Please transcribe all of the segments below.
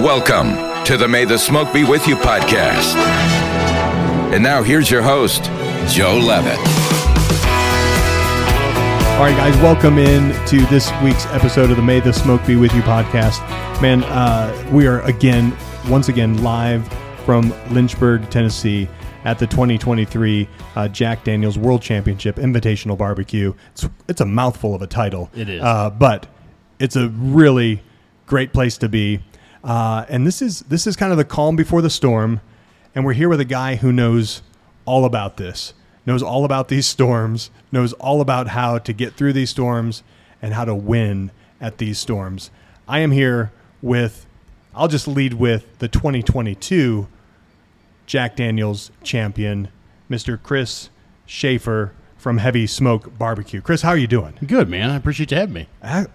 Welcome to the May the Smoke Be With You podcast. And now here's your host, Joe Levitt. All right, guys, welcome in to this week's episode of the May the Smoke Be With You podcast. Man, uh, we are again, once again, live from Lynchburg, Tennessee at the 2023 uh, Jack Daniels World Championship Invitational Barbecue. It's, it's a mouthful of a title. It is. Uh, but it's a really great place to be. Uh, and this is this is kind of the calm before the storm. And we're here with a guy who knows all about this, knows all about these storms, knows all about how to get through these storms and how to win at these storms. I am here with, I'll just lead with the 2022 Jack Daniels champion, Mr. Chris Schafer from Heavy Smoke Barbecue. Chris, how are you doing? Good man. I appreciate you having me. Uh,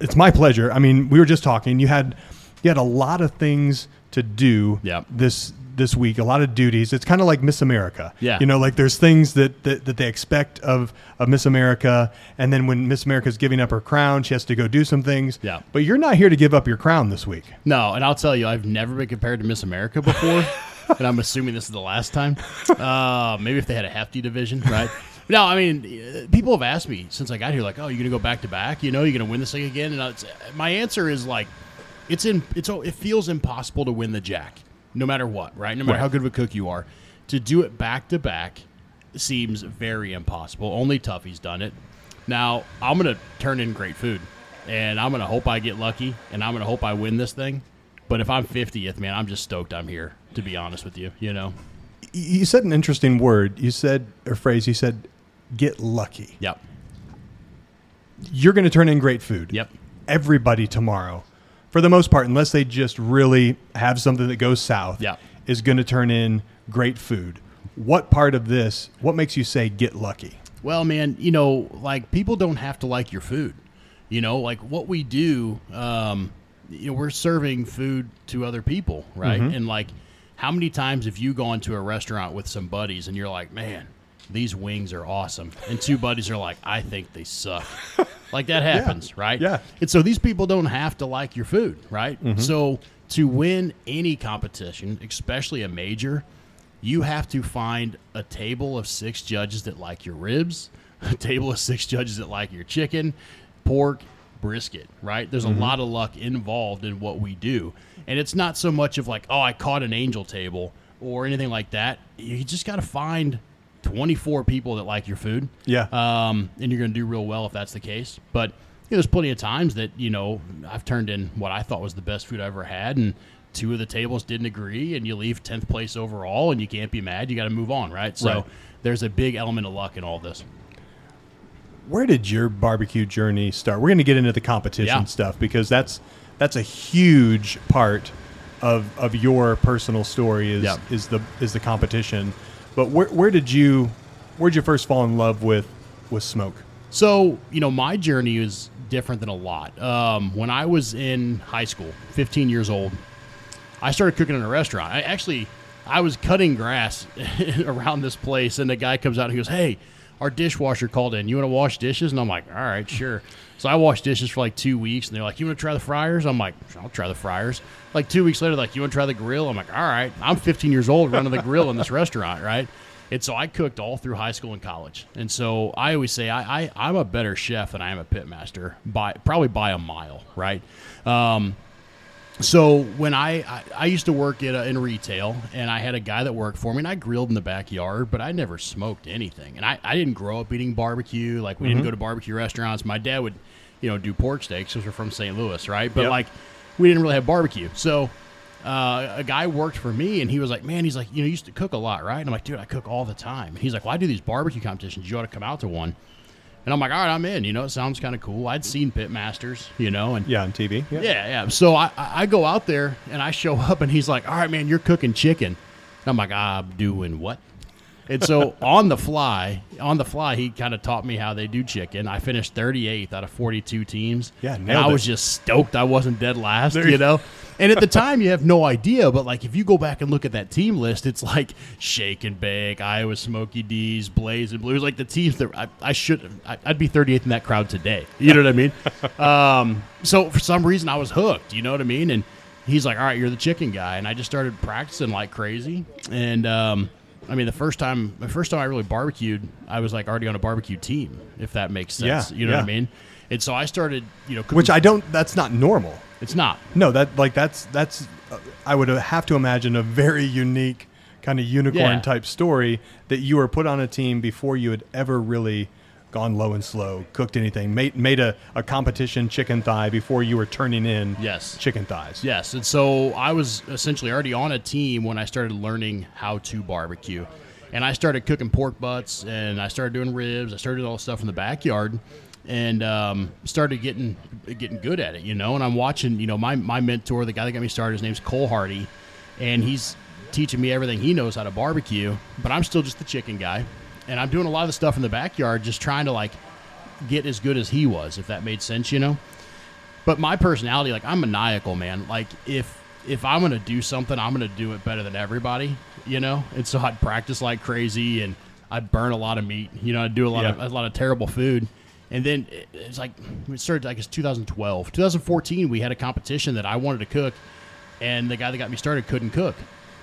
It's my pleasure. I mean, we were just talking. You had you had a lot of things to do Yep. this this week. A lot of duties. It's kind of like Miss America. Yeah. You know, like there's things that, that that they expect of of Miss America, and then when Miss America's giving up her crown, she has to go do some things. Yeah. But you're not here to give up your crown this week. No, and I'll tell you, I've never been compared to Miss America before, and I'm assuming this is the last time. Uh, maybe if they had a hefty division, right? No, I mean, uh, people have asked me since I got here, like, "Oh, you're gonna go back to back? You know, you're gonna win this thing again?" And it's, my answer is like, it's in, it's, it feels impossible to win the Jack, no matter what, right? No matter Right. how good of a cook you are, to do it back to back seems very impossible. Only Tuffy's done it. Now I'm gonna turn in great food, and I'm gonna hope I get lucky, and I'm gonna hope I win this thing. But if I'm 50th, man, I'm just stoked I'm here. To be honest with you, you know. You said an interesting word. You said or phrase. You said, "Get lucky." Yep. You're going to turn in great food. Yep. everybody tomorrow, for the most part, unless they just really have something that goes south, Yeah. is going to turn in great food. What part of this? What makes you say get lucky? Well, man, you know, like people don't have to like your food. You know, like what we do, um, you know, we're serving food to other people, right? And like, how many times have you gone to a restaurant with some buddies and you're like, man, these wings are awesome, and two buddies are like, I think they suck. like that happens, right? Yeah. And so these people don't have to like your food, right? Mm-hmm. So to win any competition, especially a major, you have to find a table of six judges that like your ribs, a table of six judges that like your chicken, pork, brisket, right? There's a mm-hmm. lot of luck involved in what we do. And it's not so much of like, oh, I caught an angel table or anything like that. You just got to find 24 people that like your food. Yeah. Um, and you're going to do real well if that's the case. But you know, there's plenty of times that you know I've turned in what I thought was the best food I ever had, and two of the tables didn't agree, and you leave 10th place overall, and you can't be mad. You got to move on, right? So Right. there's a big element of luck in all this. Where did your barbecue journey start? We're going to get into the competition Yeah. stuff because that's that's a huge part of of your personal story is Yeah. is the is the competition. But where where did you where did you first fall in love with with smoke? So, you know, my journey is different than a lot. Um, when I was in high school, 15 years old, I started cooking in a restaurant. I actually, I was cutting grass around this place, and the guy comes out and he goes, "Hey, our dishwasher called in. You want to wash dishes?" And I'm like, "All right, sure." So I washed dishes for like two weeks, and they're like, "You want to try the fryers?" I'm like, "I'll try the fryers." Like two weeks later, like, "You want to try the grill?" I'm like, "All right." I'm 15 years old running the grill in this restaurant, right? And so I cooked all through high school and college. And so I always say I, I, I'm a better chef than I am a pit master by probably by a mile, right? Um, so when I, I I used to work at in retail, and I had a guy that worked for me, and I grilled in the backyard, but I never smoked anything. And I, I didn't grow up eating barbecue. Like we didn't go to barbecue restaurants. My dad would, you know, do pork steaks because we're from St. Louis, right? But Yep. like we didn't really have barbecue. So uh, a guy worked for me, and he was like, "Man, he's like, you know, you used to cook a lot, right?" And I'm like, "Dude, I cook all the time." And he's like, "Well, I do these barbecue competitions. You ought to come out to one." And I'm like, "All right, I'm in." You know, it sounds kind of cool. I'd seen Pitmasters, you know, and Yeah, on TV. yeah, yeah. So I, I I go out there and I show up and he's like, "All right, man, you're cooking chicken." And I'm like, "I'm doing what?" And so on the fly, on the fly, he kind of taught me how they do chicken. I finished 38th out of 42 teams. Yeah, and I it. was just stoked I wasn't dead last. There you know. And at the time, you have no idea, but like if you go back and look at that team list, it's like Shake and Bake, Iowa Smoky D's, Blaze and Blues, like the teams that I, I should, I, I'd be 38th in that crowd today. You know what I mean? Um, so for some reason, I was hooked. You know what I mean? And he's like, "All right, you're the chicken guy," and I just started practicing like crazy. And um, I mean, the first time, the first time I really barbecued, I was like already on a barbecue team, if that makes sense. Yeah, you know what I mean? And so I started, you know, cooking- Which I don't. That's not normal. it's not. No, that like that's that's. Uh, I would have to imagine a very unique kind of unicorn Yeah. type story that you were put on a team before you had ever really gone low and slow, cooked anything, made made a, a competition chicken thigh before you were turning in Yes. chicken thighs. Yes, and so I was essentially already on a team when I started learning how to barbecue, and I started cooking pork butts, and I started doing ribs. I started doing all this stuff in the backyard, and um, started getting getting good at it, you know. And I'm watching, you know, my my mentor, the guy that got me started, his name's Cole Hardy, and he's teaching me everything he knows how to barbecue. But I'm still just the chicken guy, and I'm doing a lot of the stuff in the backyard, just trying to like get as good as he was, if that made sense, you know. But my personality, like I'm maniacal, man. Like if if I'm gonna do something, I'm gonna do it better than everybody, you know. And so I'd practice like crazy, and I'd burn a lot of meat. You know, I'd do a lot of a lot of terrible food. And then it's like we started. I guess 2012, 2014, we had a competition that I wanted to cook, and the guy that got me started couldn't cook.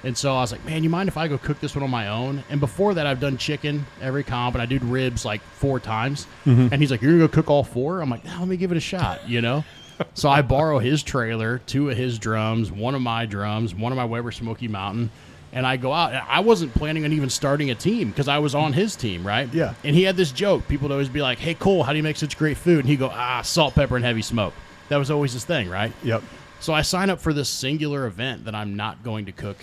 And so I was like, man, you mind if I go cook this one on my own? And before that, I've done chicken every comp, and I did ribs like four times. And he's like, you're gonna go cook all four? I'm like, let me give it a shot, you know. so I borrow his trailer, two of his drums, one of my drums, one of my Weber Smoky Mountain, and I go out. I wasn't planning on even starting a team because I was on his team, right? Yeah. And he had this joke. People would always be like, "Hey, Cole, how do you make such great food?" And he go, "Ah, salt, pepper, and heavy smoke." That was always his thing, right? Yep. So I sign up for this singular event that I'm not going to cook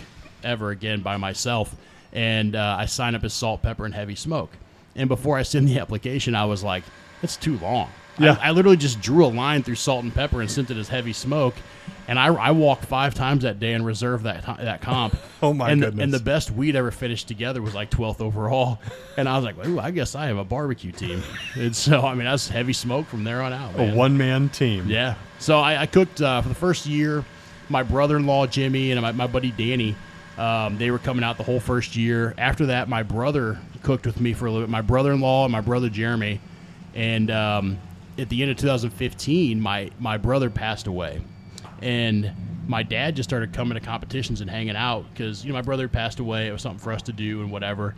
ever again by myself, and uh, I sign up as salt, pepper, and heavy smoke. And before I send the application, I was like, "It's too long." Yeah. I, I literally just drew a line through salt and pepper and sent it as heavy smoke. And I, I walked five times that day and reserved that that comp. Oh, my and goodness. and the best we'd ever finished together was like 12th overall. And I was like, Ooh, I guess I have a barbecue team. and so I mean, that's heavy smoke from there on out. A one man team. Yeah. So I, I cooked uh, for the first year. My brother-in-law Jimmy and my, my buddy Danny, um, they were coming out the whole first year. After that, my brother cooked with me for a little bit. My brother-in-law and my brother Jeremy, and um, at the end of 2015, my my brother passed away, and my dad just started coming to competitions and hanging out because you know my brother passed away. It was something for us to do and whatever.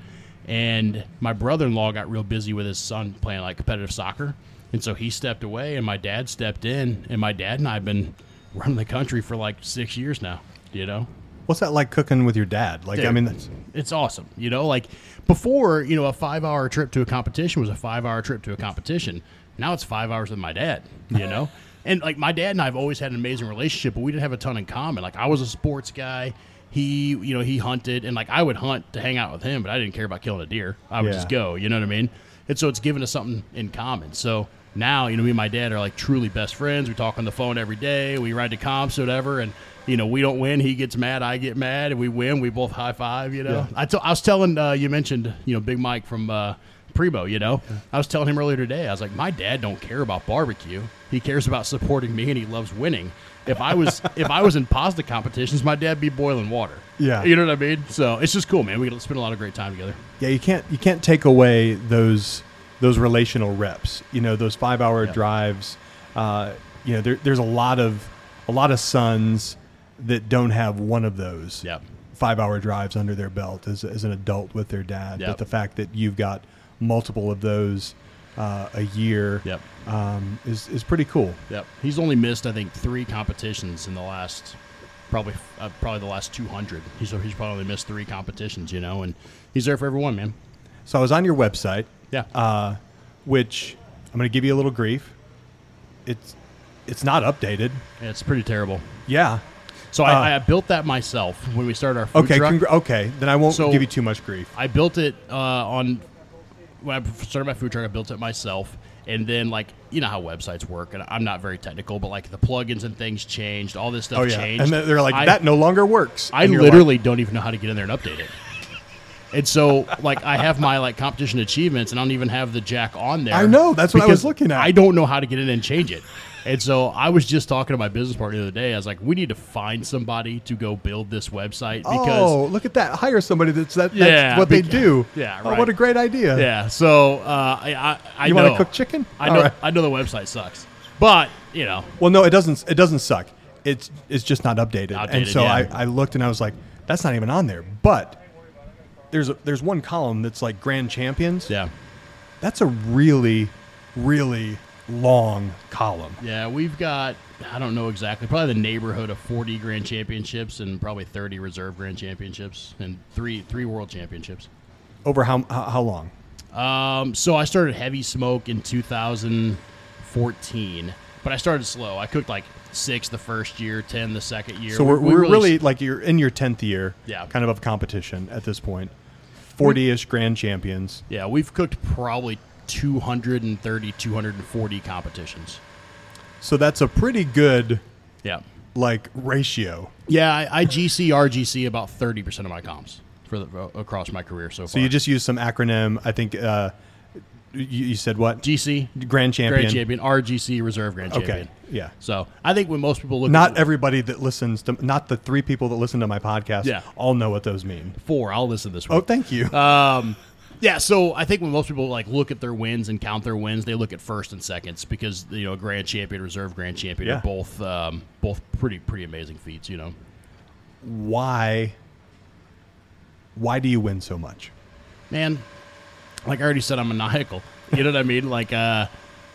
And my brother-in-law got real busy with his son playing like competitive soccer, and so he stepped away, and my dad stepped in, and my dad and I have been running the country for like six years now. You know, What's that like cooking with your dad? Like, I mean, that's, it's awesome. You know, like before, you know, a five hour trip to a competition was a five hour trip to a competition. Now it's five hours with my dad, you know? and like my dad and I have always had an amazing relationship, but we didn't have a ton in common. Like I was a sports guy. He, you know, he hunted and like I would hunt to hang out with him, but I didn't care about killing a deer. I would Yeah. just go, you know what I mean? And so it's given us something in common. So now, you know, me and my dad are like truly best friends. We talk on the phone every day. We ride to comps or whatever. And, you know, we don't win. He gets mad. I get mad. And we win. We both high five, you know. Yeah. I, t- I was telling, uh, you mentioned, you know, Big Mike from uh, Primo, you know. I was telling him earlier today, I was like, my dad don't care about barbecue. He cares about supporting me and he loves winning. If I was if I was in pasta competitions, my dad'd be boiling water. Yeah. You know what I mean? So it's just cool, man. We spend a lot of great time together. yeah, you can't you can't take away those those relational reps. You know, those five hour Yeah. drives. Uh, you know, there, there's a lot of a lot of sons that don't have one of those. Yep. five hour drives under their belt as, as an adult with their dad. Yep. But the fact that you've got multiple of those uh, a year Yep. um, is, is pretty cool. Yep. He's only missed, I think, three competitions in the last, probably, uh, probably the last 200. He's, he's probably missed three competitions, you know, and he's there for everyone, man. So I was on your website, Yeah. uh, which I'm going to give you a little grief. It's it's not updated. it's pretty terrible. Yeah. So Uh, I, I built that myself when we started our food Okay. truck. Congr- okay. Then I won't So- give you too much grief. I built it uh, on when I started my food truck. I built it myself, and then like you know how websites work, and I'm not very technical, but like the plugins and things changed. All this stuff Oh yeah. changed, And they're like I- that no longer works. I literally don't even know how to get in there and update it. And so, like, I have my like competition achievements, and I don't even have the jack on there. I know, that's what I was looking at. I don't know how to get in and change it. And so, I was just talking to my business partner the other day. I was like, "We need to find somebody to go build this website because oh, look at that! Hire somebody that's that. That's Yeah, what they do. yeah, Oh, what a great idea. Yeah. So uh, I, I, I You want to cook chicken? I know. right. I know the website sucks, but you know, Well, no, it doesn't. It doesn't suck. it's it's just not updated. and so yeah. I, I looked and I was like, that's not even on there. But there's a, there's one column that's like grand champions. Yeah. That's a really, really long column. Yeah, we've got I don't know exactly, probably the neighborhood of 40 grand championships and probably 30 reserve grand championships and three three world championships. Over how how, long? Um, so I started heavy smoke in 2014, but I started slow. I cooked like six the first year, 10 the second year. So we're, We we're really really like you're in your tenth year, Yeah. kind of of competition at this point. Forty-ish grand champions. Yeah, we've cooked probably 230, 240 competitions. So that's a pretty good Yeah. like ratio. Yeah, I, I GC, RGC about 30% of my comps for the, across my career so far. So you just use some acronym. I think uh, you, you said what? GC, Grand champion. Grand Champion, RGC, Reserve Grand Okay. Champion. Yeah. So I think when most people look Not at everybody that listens to, not the three people that listen to my podcast, Yeah. all know what those mean. four, I'll listen this week. Oh, thank you. Um, yeah, so I think when most people like look at their wins and count their wins, they look at first and seconds because you know Grand Champion, Reserve Grand Champion Yeah. are both um, both pretty pretty amazing feats. You know, why? Why do you win so much? man, like I already said, I'm maniacal. You know what I mean? Like, uh,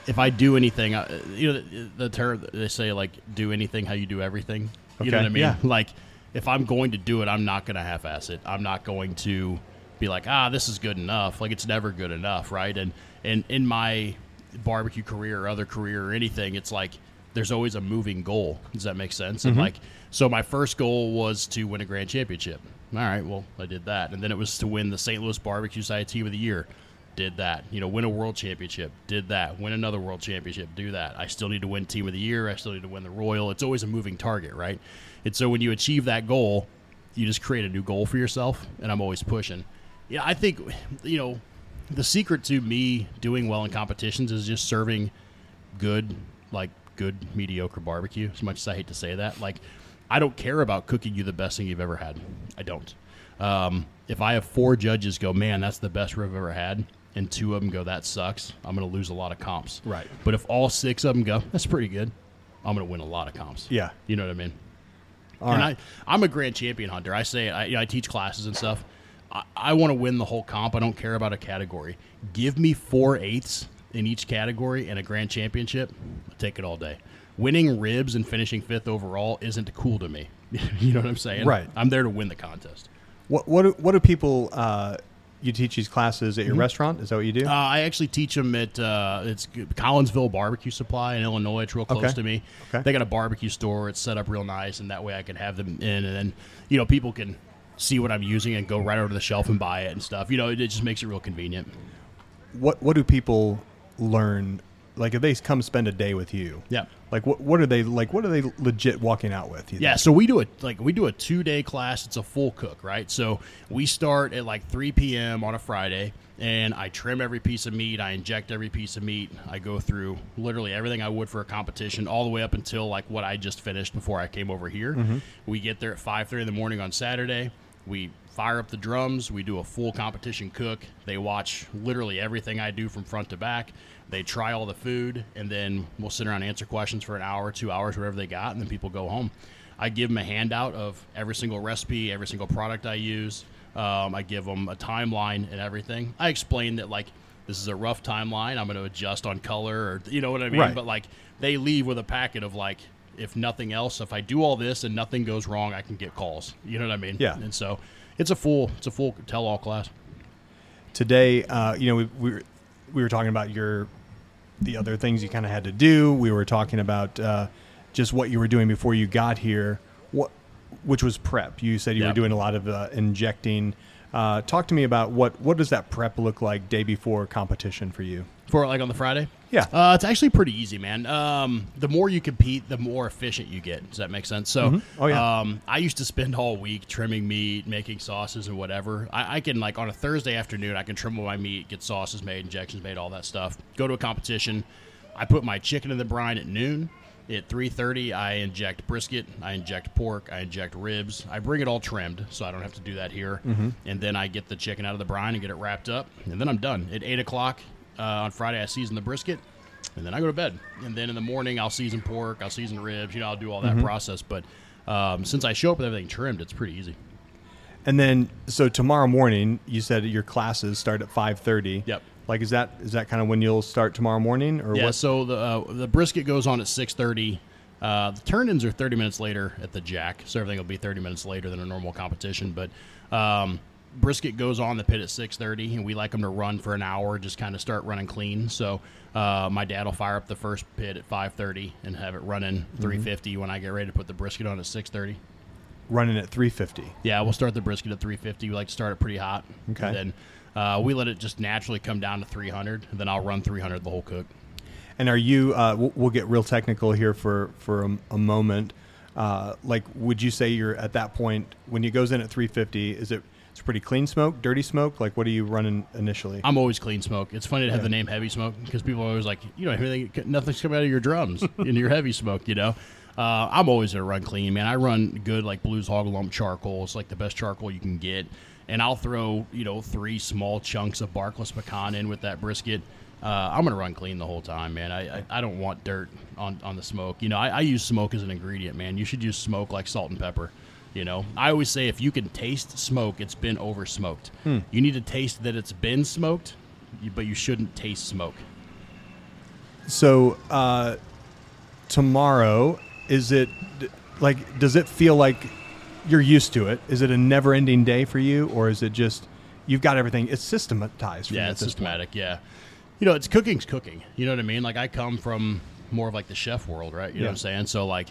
if I do anything, uh, you know, the, the term they say like do anything how you do everything. You know what I mean? yeah. Like, if I'm going to do it, I'm not going to half-ass it. I'm not going to be like, ah, this is good enough. Like, it's never good enough, right? And and in my barbecue career or other career or anything, it's like there's always a moving goal. Does that make sense? Mm-hmm. And like, so my first goal was to win a grand championship. All right, well, I did that, and then it was to win the St. Louis Barbecue Society Team of the Year. Did that, you know, win a world championship. Did that, win another world championship. Do that. I still need to win Team of the Year. I still need to win the Royal. It's always a moving target, right? And so when you achieve that goal, you just create a new goal for yourself. And I'm always pushing. Yeah, I think, you know, the secret to me doing well in competitions is just serving good, like good mediocre barbecue. As much as I hate to say that, like I don't care about cooking you the best thing you've ever had. I don't. Um, if I have four judges go, man, that's the best rib I've ever had, and two of them go, that sucks, I'm going to lose a lot of comps. Right. But if all six of them go, that's pretty good, I'm going to win a lot of comps. Yeah. You know what I mean? All and right. I, I'm a grand champion hunter. I say. I, you know, I teach classes and stuff. I, I want to win the whole comp. I don't care about a category. Give me four eighths in each category and a grand championship. I'll take it all day. Winning ribs and finishing fifth overall isn't cool to me. you know what I'm saying? Right. I'm there to win the contest. What what do, what do people? Uh, you teach these classes at your restaurant? Is that what you do? Uh, I actually teach them at uh, it's Collinsville Barbecue Supply in Illinois. It's real close Okay. to me. Okay. They got a barbecue store. It's set up real nice, and that way I can have them in, and then you know people can see what I'm using and go right over to the shelf and buy it and stuff. You know, it, it just makes it real convenient. what what do people learn? Like if they come spend a day with you, Yeah. Like what what are they like? What are they legit walking out with? you Yeah, think? so we do a like we do a two day class. It's a full cook, right? So we start at like three p.m. on a Friday, and I trim every piece of meat. I inject every piece of meat. I go through literally everything I would for a competition, all the way up until like what I just finished before I came over here. Mm-hmm. We get there at five thirty in the morning on Saturday. We fire up the drums. We do a full competition cook. They watch literally everything I do from front to back. They try all the food, and then we'll sit around and answer questions for an hour, two hours, whatever they got, and then people go home. I give them a handout of every single recipe, every single product I use. Um, I give them a timeline and everything. I explain that like this is a rough timeline. I'm going to adjust on color, or you know what I mean. Right. But like they leave with a packet of like, if nothing else, if I do all this and nothing goes wrong, I can get calls. You know what I mean? Yeah. And so it's a full, it's a full tell-all class. today, uh, you know, we, we were we were talking about your the other things you kind of had to do. We were talking about uh, just what you were doing before you got here. What which was prep. You said you Yeah. were doing a lot of uh, injecting. Uh, talk to me about what what does that prep look like day before competition for you? For like on the Friday? Yeah. Uh, it's actually pretty easy, man. Um, the more you compete, the more efficient you get. Does that make sense? So, Oh, yeah. um, I used to spend all week trimming meat, making sauces, and whatever. I, I can like on a Thursday afternoon, I can trim all my meat, get sauces made, injections made, all that stuff. Go to a competition. I put my chicken in the brine at noon. At 3:30, I inject brisket, I inject pork, I inject ribs. I bring it all trimmed, so I don't have to do that here. And then I get the chicken out of the brine and get it wrapped up, and then I'm done. At eight o'clock uh, on Friday, I season the brisket. and then I go to bed. And then in the morning, I'll season pork, I'll season ribs. You know, I'll do all that process. But um, since I show up with everything trimmed, it's pretty easy. And then, so tomorrow morning, you said your classes start at five thirty. Yep. Like, is that is that kind of when you'll start tomorrow morning, or Yeah. what? So the uh, the brisket goes on at six thirty. Uh, the turn-ins are thirty minutes later at the Jack, so everything will be thirty minutes later than a normal competition. But um, brisket goes on the pit at six thirty, and we like them to run for an hour, just kind of start running clean. So uh, my dad will fire up the first pit at five thirty and have it running three fifty when I get ready to put the brisket on at six thirty. Running at three fifty. Yeah, we'll start the brisket at 350. We like to start it pretty hot. Okay. And then uh, we let it just naturally come down to 300, and then I'll run 300 the whole cook. And are you? Uh, we'll, we'll get real technical here for for a, a moment. Uh, like, would you say you're at that point when it goes in at 350? Is it it's pretty clean smoke, dirty smoke? Like, what are you running initially? I'm always clean smoke. It's funny to have the name heavy smoke because people are always like, you know, nothing's coming out of your drums in your heavy smoke, you know. Uh, I'm always gonna run clean, man. I run good like Blues Hog Lump charcoal. It's like the best charcoal you can get, and I'll throw you know three small chunks of barkless pecan in with that brisket. Uh, I'm gonna run clean the whole time, man. I, I, I don't want dirt on, on the smoke. You know, I, I use smoke as an ingredient, man. You should use smoke like salt and pepper. You know, I always say if you can taste smoke, it's been over smoked. You need to taste that it's been smoked, but you shouldn't taste smoke. So uh, tomorrow, is it like? Does it feel like you're used to it? Is it a never-ending day for you, or is it just you've got everything? It's systematized. For Yeah, it's this point. systematic. Yeah, you know, it's cooking's cooking. You know what I mean? Like I come from more of like the chef world, right? You know what I'm saying? So like,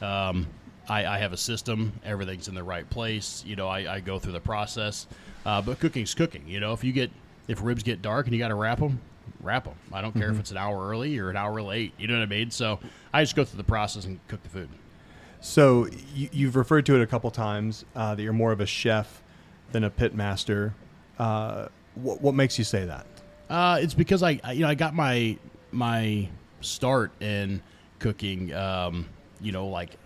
um, I, I have a system. Everything's in the right place. You know, I, I go through the process. Uh, but cooking's cooking. You know, if you get if ribs get dark and you got to wrap them, wrap them. I don't Mm-hmm. care if it's an hour early or an hour late. You know what I mean? So I just go through the process and cook the food. So you, you've referred to it a couple times uh, that you're more of a chef than a pit master. Uh, what, what makes you say that? Uh, it's because I, I, you know, I got my my start in cooking. Um, you know, like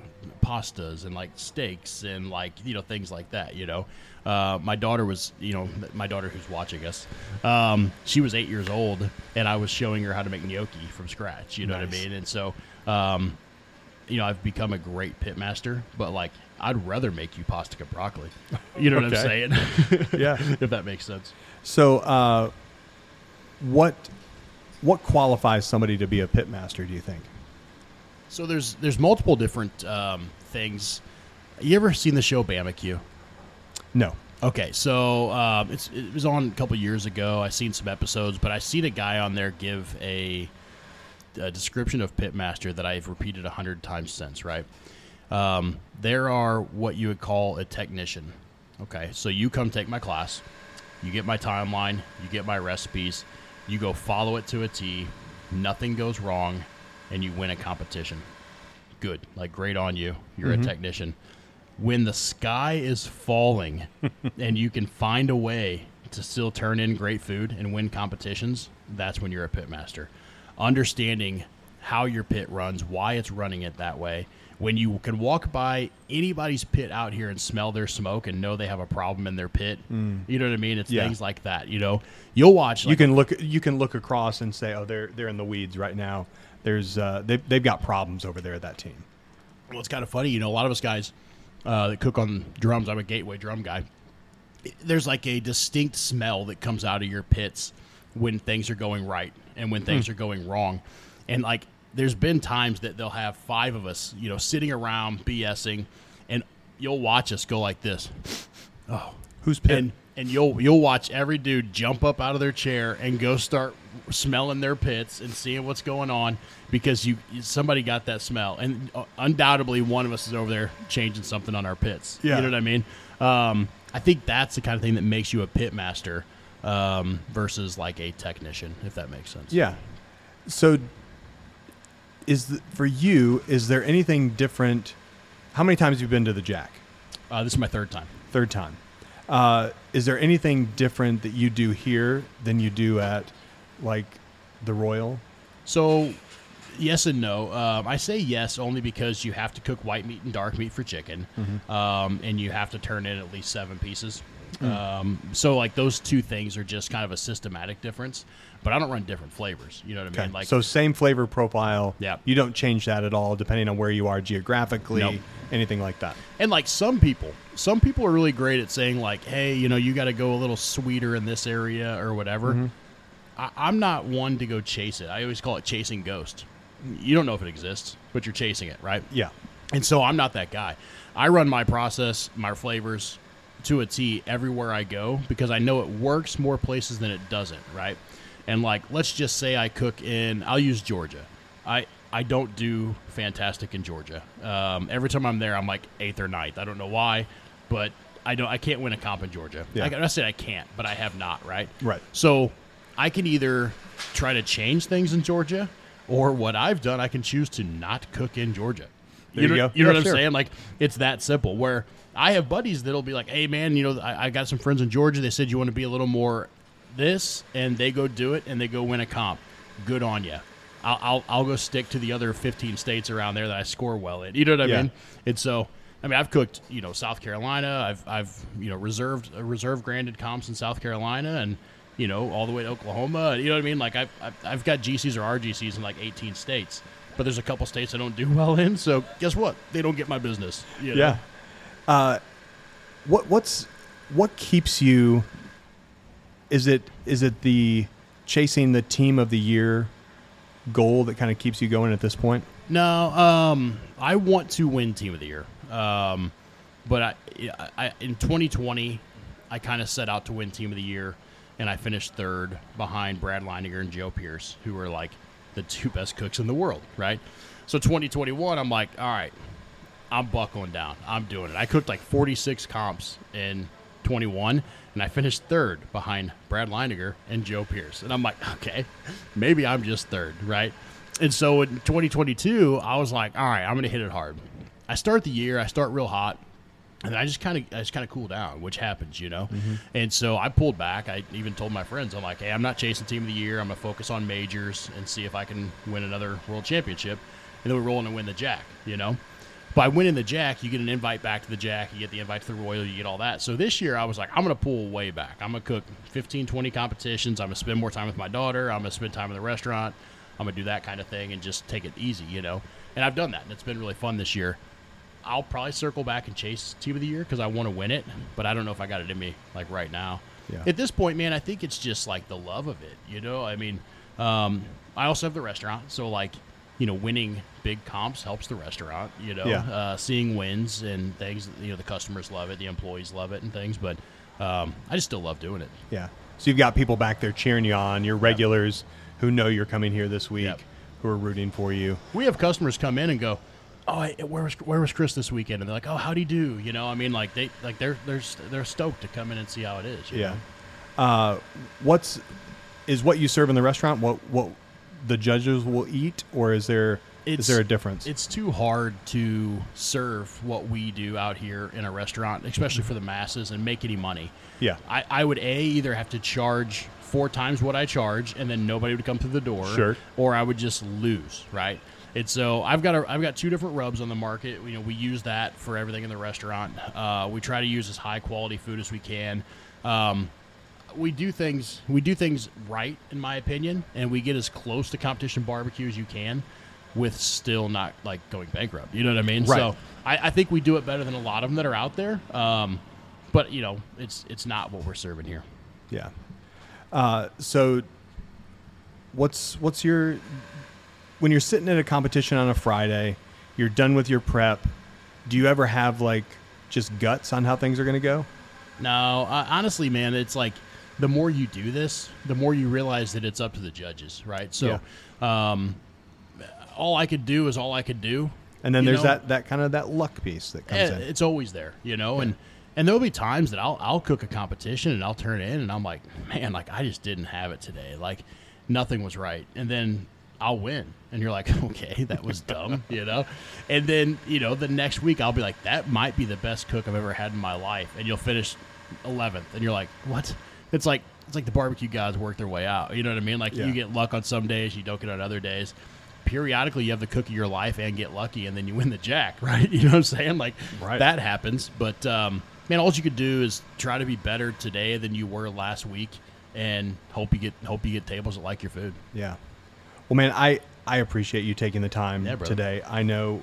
pastas and like steaks and like you know things like that. You know, uh, my daughter was, you know, my daughter who's watching us. Um, she was eight years old, and I was showing her how to make gnocchi from scratch. You know what I mean? And so, um, you know, I've become a great pit master. But like, I'd rather make you pasta con broccoli. You know what I'm saying? Yeah. if that makes sense. So uh, what what qualifies somebody to be a pit master? Do you think? So there's there's multiple different um, things. You ever seen the show Barbecue? No. Okay, so um, it's it was on a couple years ago. I seen some episodes, but I seen a guy on there give a, a description of pitmaster that I've repeated a hundred times since. Right, um, there are what you would call a technician. Okay, so you come take my class, you get my timeline, you get my recipes, you go follow it to a T, nothing goes wrong, and you win a competition. Good, like great on you. You're a mm-hmm. technician when the sky is falling and you can find a way to still turn in great food and win competitions, that's when you're a pit master. Understanding how your pit runs, why it's running it that way. When you can walk by anybody's pit out here and smell their smoke and know they have a problem in their pit, mm. you know what I mean? It's Yeah. things like that. You know, you'll watch. you can look you can look across and say, oh, they're they're in the weeds right now. There's uh, they they've got problems over there. That team. Well, it's kind of funny, you know. A lot of us guys uh, that cook on drums. I'm a gateway drum guy. There's like a distinct smell that comes out of your pits when things are going right and when things are going wrong, and like there's been times that they'll have five of us, you know, sitting around BSing, and you'll watch us go like this, Oh, Whose pit? and and you'll you'll watch every dude jump up out of their chair and go start smelling their pits and seeing what's going on because you somebody got that smell and uh, undoubtedly one of us is over there changing something on our pits. Yeah. You know what I mean? Um, I think that's the kind of thing that makes you a pit master um, versus like a technician, if that makes sense. Yeah. So, is the, for you? Is there anything different? How many times have you been to the Jack? Uh, this is my third time. Third time. Uh, is there anything different that you do here than you do at, like, the Royal? So, yes and no. Um, I say yes only because you have to cook white meat and dark meat for chicken, um, and you have to turn in at least seven pieces. Um, so like those two things are just kind of a systematic difference. But I don't run different flavors. You know what I Okay. mean? Like so same flavor profile. Yeah. You don't change that at all depending on where you are geographically, Nope. anything like that. And like some people, some people are really great at saying like, "Hey, you know, you got to go a little sweeter in this area or whatever." Mm-hmm. I, I'm not one to go chase it. I always call it chasing ghost. You don't know if it exists, but you're chasing it, right? Yeah. And so I'm not that guy. I run my process, my flavors to a T everywhere I go because I know it works more places than it doesn't, right? And like, let's just say I cook in, I'll use Georgia. I I don't do fantastic in Georgia. Um, every time I'm there, I'm like eighth or ninth. I don't know why, but I don't. I can't win a comp in Georgia. Yeah. I, I said I can't, but I have not. Right. Right. So I can either try to change things in Georgia, or what I've done, I can choose to not cook in Georgia. There you know, go. You know Yeah, what I'm sure. saying? Like it's that simple. Where I have buddies that'll be like, "Hey, man, you know, I, I got some friends in Georgia. They said you want to be a little more this, and they go do it, and they go win a comp. Good on you. I'll, I'll I'll go stick to the other 15 states around there that I score well in. You know what I Yeah. mean? And so. I mean, I've cooked, you know, South Carolina. I've, I've, you know, reserved, uh, reserve granted comps in South Carolina, and you know, all the way to Oklahoma. You know what I mean? Like, I've, I've, I've got GCs or RGCs in like 18 states, but there's a couple states I don't do well in. So guess what? They don't get my business. you know? Yeah. Uh, what what's what keeps you? Is it is it the chasing the team of the year goal that kind of keeps you going at this point? No, um, I want to win Team of the Year. Um, but I, I, in 2020, I kind of set out to win Team of the Year, and I finished third behind Brad Leininger and Joe Pearce, who were like the two best cooks in the world, right? So 2021, I'm like, all right, I'm buckling down. I'm doing it. I cooked like 46 comps in 21, and I finished third behind Brad Leininger and Joe Pearce. And I'm like, okay, maybe I'm just third, right? And so in 2022, I was like, all right, I'm going to hit it hard. I start the year, I start real hot, and I just kind of I just kind of cool down, which happens, you know. Mm-hmm. And so I pulled back. I even told my friends, I'm like, hey, I'm not chasing team of the year. I'm gonna focus on majors and see if I can win another world championship. And then we roll in and win the Jack, you know. By winning the Jack, you get an invite back to the Jack, you get the invite to the Royal, you get all that. So this year, I was like, I'm going to pull way back. I'm going to cook 15, 20 competitions. I'm going to spend more time with my daughter. I'm going to spend time in the restaurant. I'm going to do that kind of thing and just take it easy, you know. And I've done that, and it's been really fun this year. I'll probably circle back and chase Team of the Year because I want to win it, but I don't know if I got it in me like right now. Yeah. At this point, man, I think it's just like the love of it. You know, I mean, um, I also have the restaurant, so like, you know, winning big comps helps the restaurant. You know, Yeah. uh, seeing wins and things. You know, the customers love it, the employees love it, and things. But um, I just still love doing it. Yeah. So you've got people back there cheering you on, your regulars who know you're coming here this week, Yep. who are rooting for you. We have customers come in and go, "Oh, hey, where was where was Chris this weekend?" And they're like, "Oh, how'd he do?" You know, I mean, like they like they're they're they're stoked to come in and see how it is. you Yeah. Uh, what's is what you serve in the restaurant what what the judges will eat, or is there is It's- there a difference? It's too hard to serve what we do out here in a restaurant, especially for the masses, and make any money. Yeah. I, I would a either have to charge four times what I charge, and then nobody would come through the door, Sure. or I would just lose, right? And so I've got a, I've got two different rubs on the market. You know, we use that for everything in the restaurant. Uh, we try to use as high quality food as we can. Um, we do things we do things right in my opinion and we get as close to competition barbecue as you can with still not like going bankrupt you know what i mean Right. so I, I think we do it better than a lot of them that are out there um, but you know it's it's not what we're serving here Yeah. Uh, so, what's what's your when you're sitting at a competition on a Friday, you're done with your prep. Do you ever have like just guts on how things are going to go? no uh, honestly man it's like the more you do this the more you realize that it's up to the judges right so um, all i could do is all i could do And then there's know? that that kind of that luck piece that comes Eh, in. it's always there, you know, and and there'll be times that I'll I'll cook a competition and I'll turn in and I'm like, man, like I just didn't have it today, like nothing was right, and then I'll win, and you're like, okay, that was dumb, you know, and then you know the next week I'll be like, that might be the best cook I've ever had in my life, and you'll finish 11th, and you're like, what? It's like it's like the barbecue guys work their way out, you know what I mean? Like Yeah. you get luck on some days, you don't get on other days periodically you have the cook of your life and get lucky and then you win the jack right you know what i'm saying like Right. that happens but um, man, all you could do is try to be better today than you were last week, and hope you get hope you get tables that like your food. Yeah. Well, man, I I appreciate you taking the time Yeah, today. I know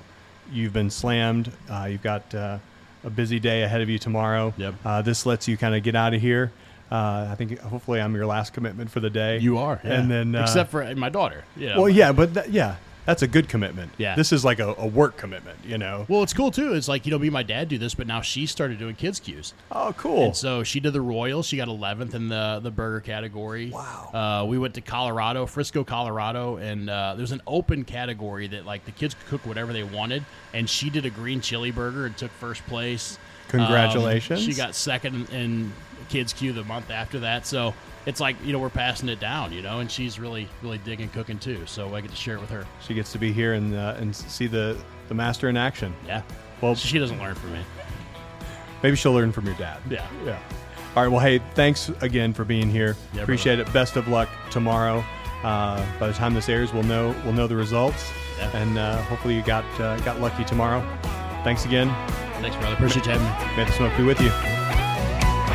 you've been slammed. Uh, you've got uh, a busy day ahead of you tomorrow. Yep. Uh, this lets you kind of get out of here. Uh, I think hopefully I'm your last commitment for the day. You are, yeah. And then uh, except for my daughter. Yeah. well, yeah, but th- yeah, that's a good commitment. Yeah. This is like a, a work commitment. You know. Well, it's cool too. It's like you know, me and my dad do this, but now she started doing kids cues. Oh, cool. And so she did the Royals. She got 11th in the the burger category. Wow. Uh, we went to Colorado, Frisco, Colorado, and uh, there's an open category that like the kids could cook whatever they wanted. And she did a green chili burger and took first place. Congratulations. Um, she got second in kids Q the month after that. So it's like you know we're passing it down, you know, and she's really really digging cooking too. So I get to share it with her. she gets to be here and uh, and see the the master in action. Yeah. Well, She doesn't learn from me. maybe she'll learn from your dad. Yeah. Yeah. All right. Well, hey, thanks again for being here. Yeah, Appreciate it. Best of luck tomorrow. Uh, by the time this airs, we'll know we'll know the results, Yeah. and uh, hopefully you got uh, got lucky tomorrow. Thanks again. Thanks, brother. Appreciate you having me. May the smoke be with you.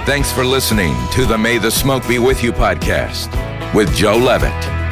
Thanks for listening to the May the Smoke Be With You podcast with Joe Levitt.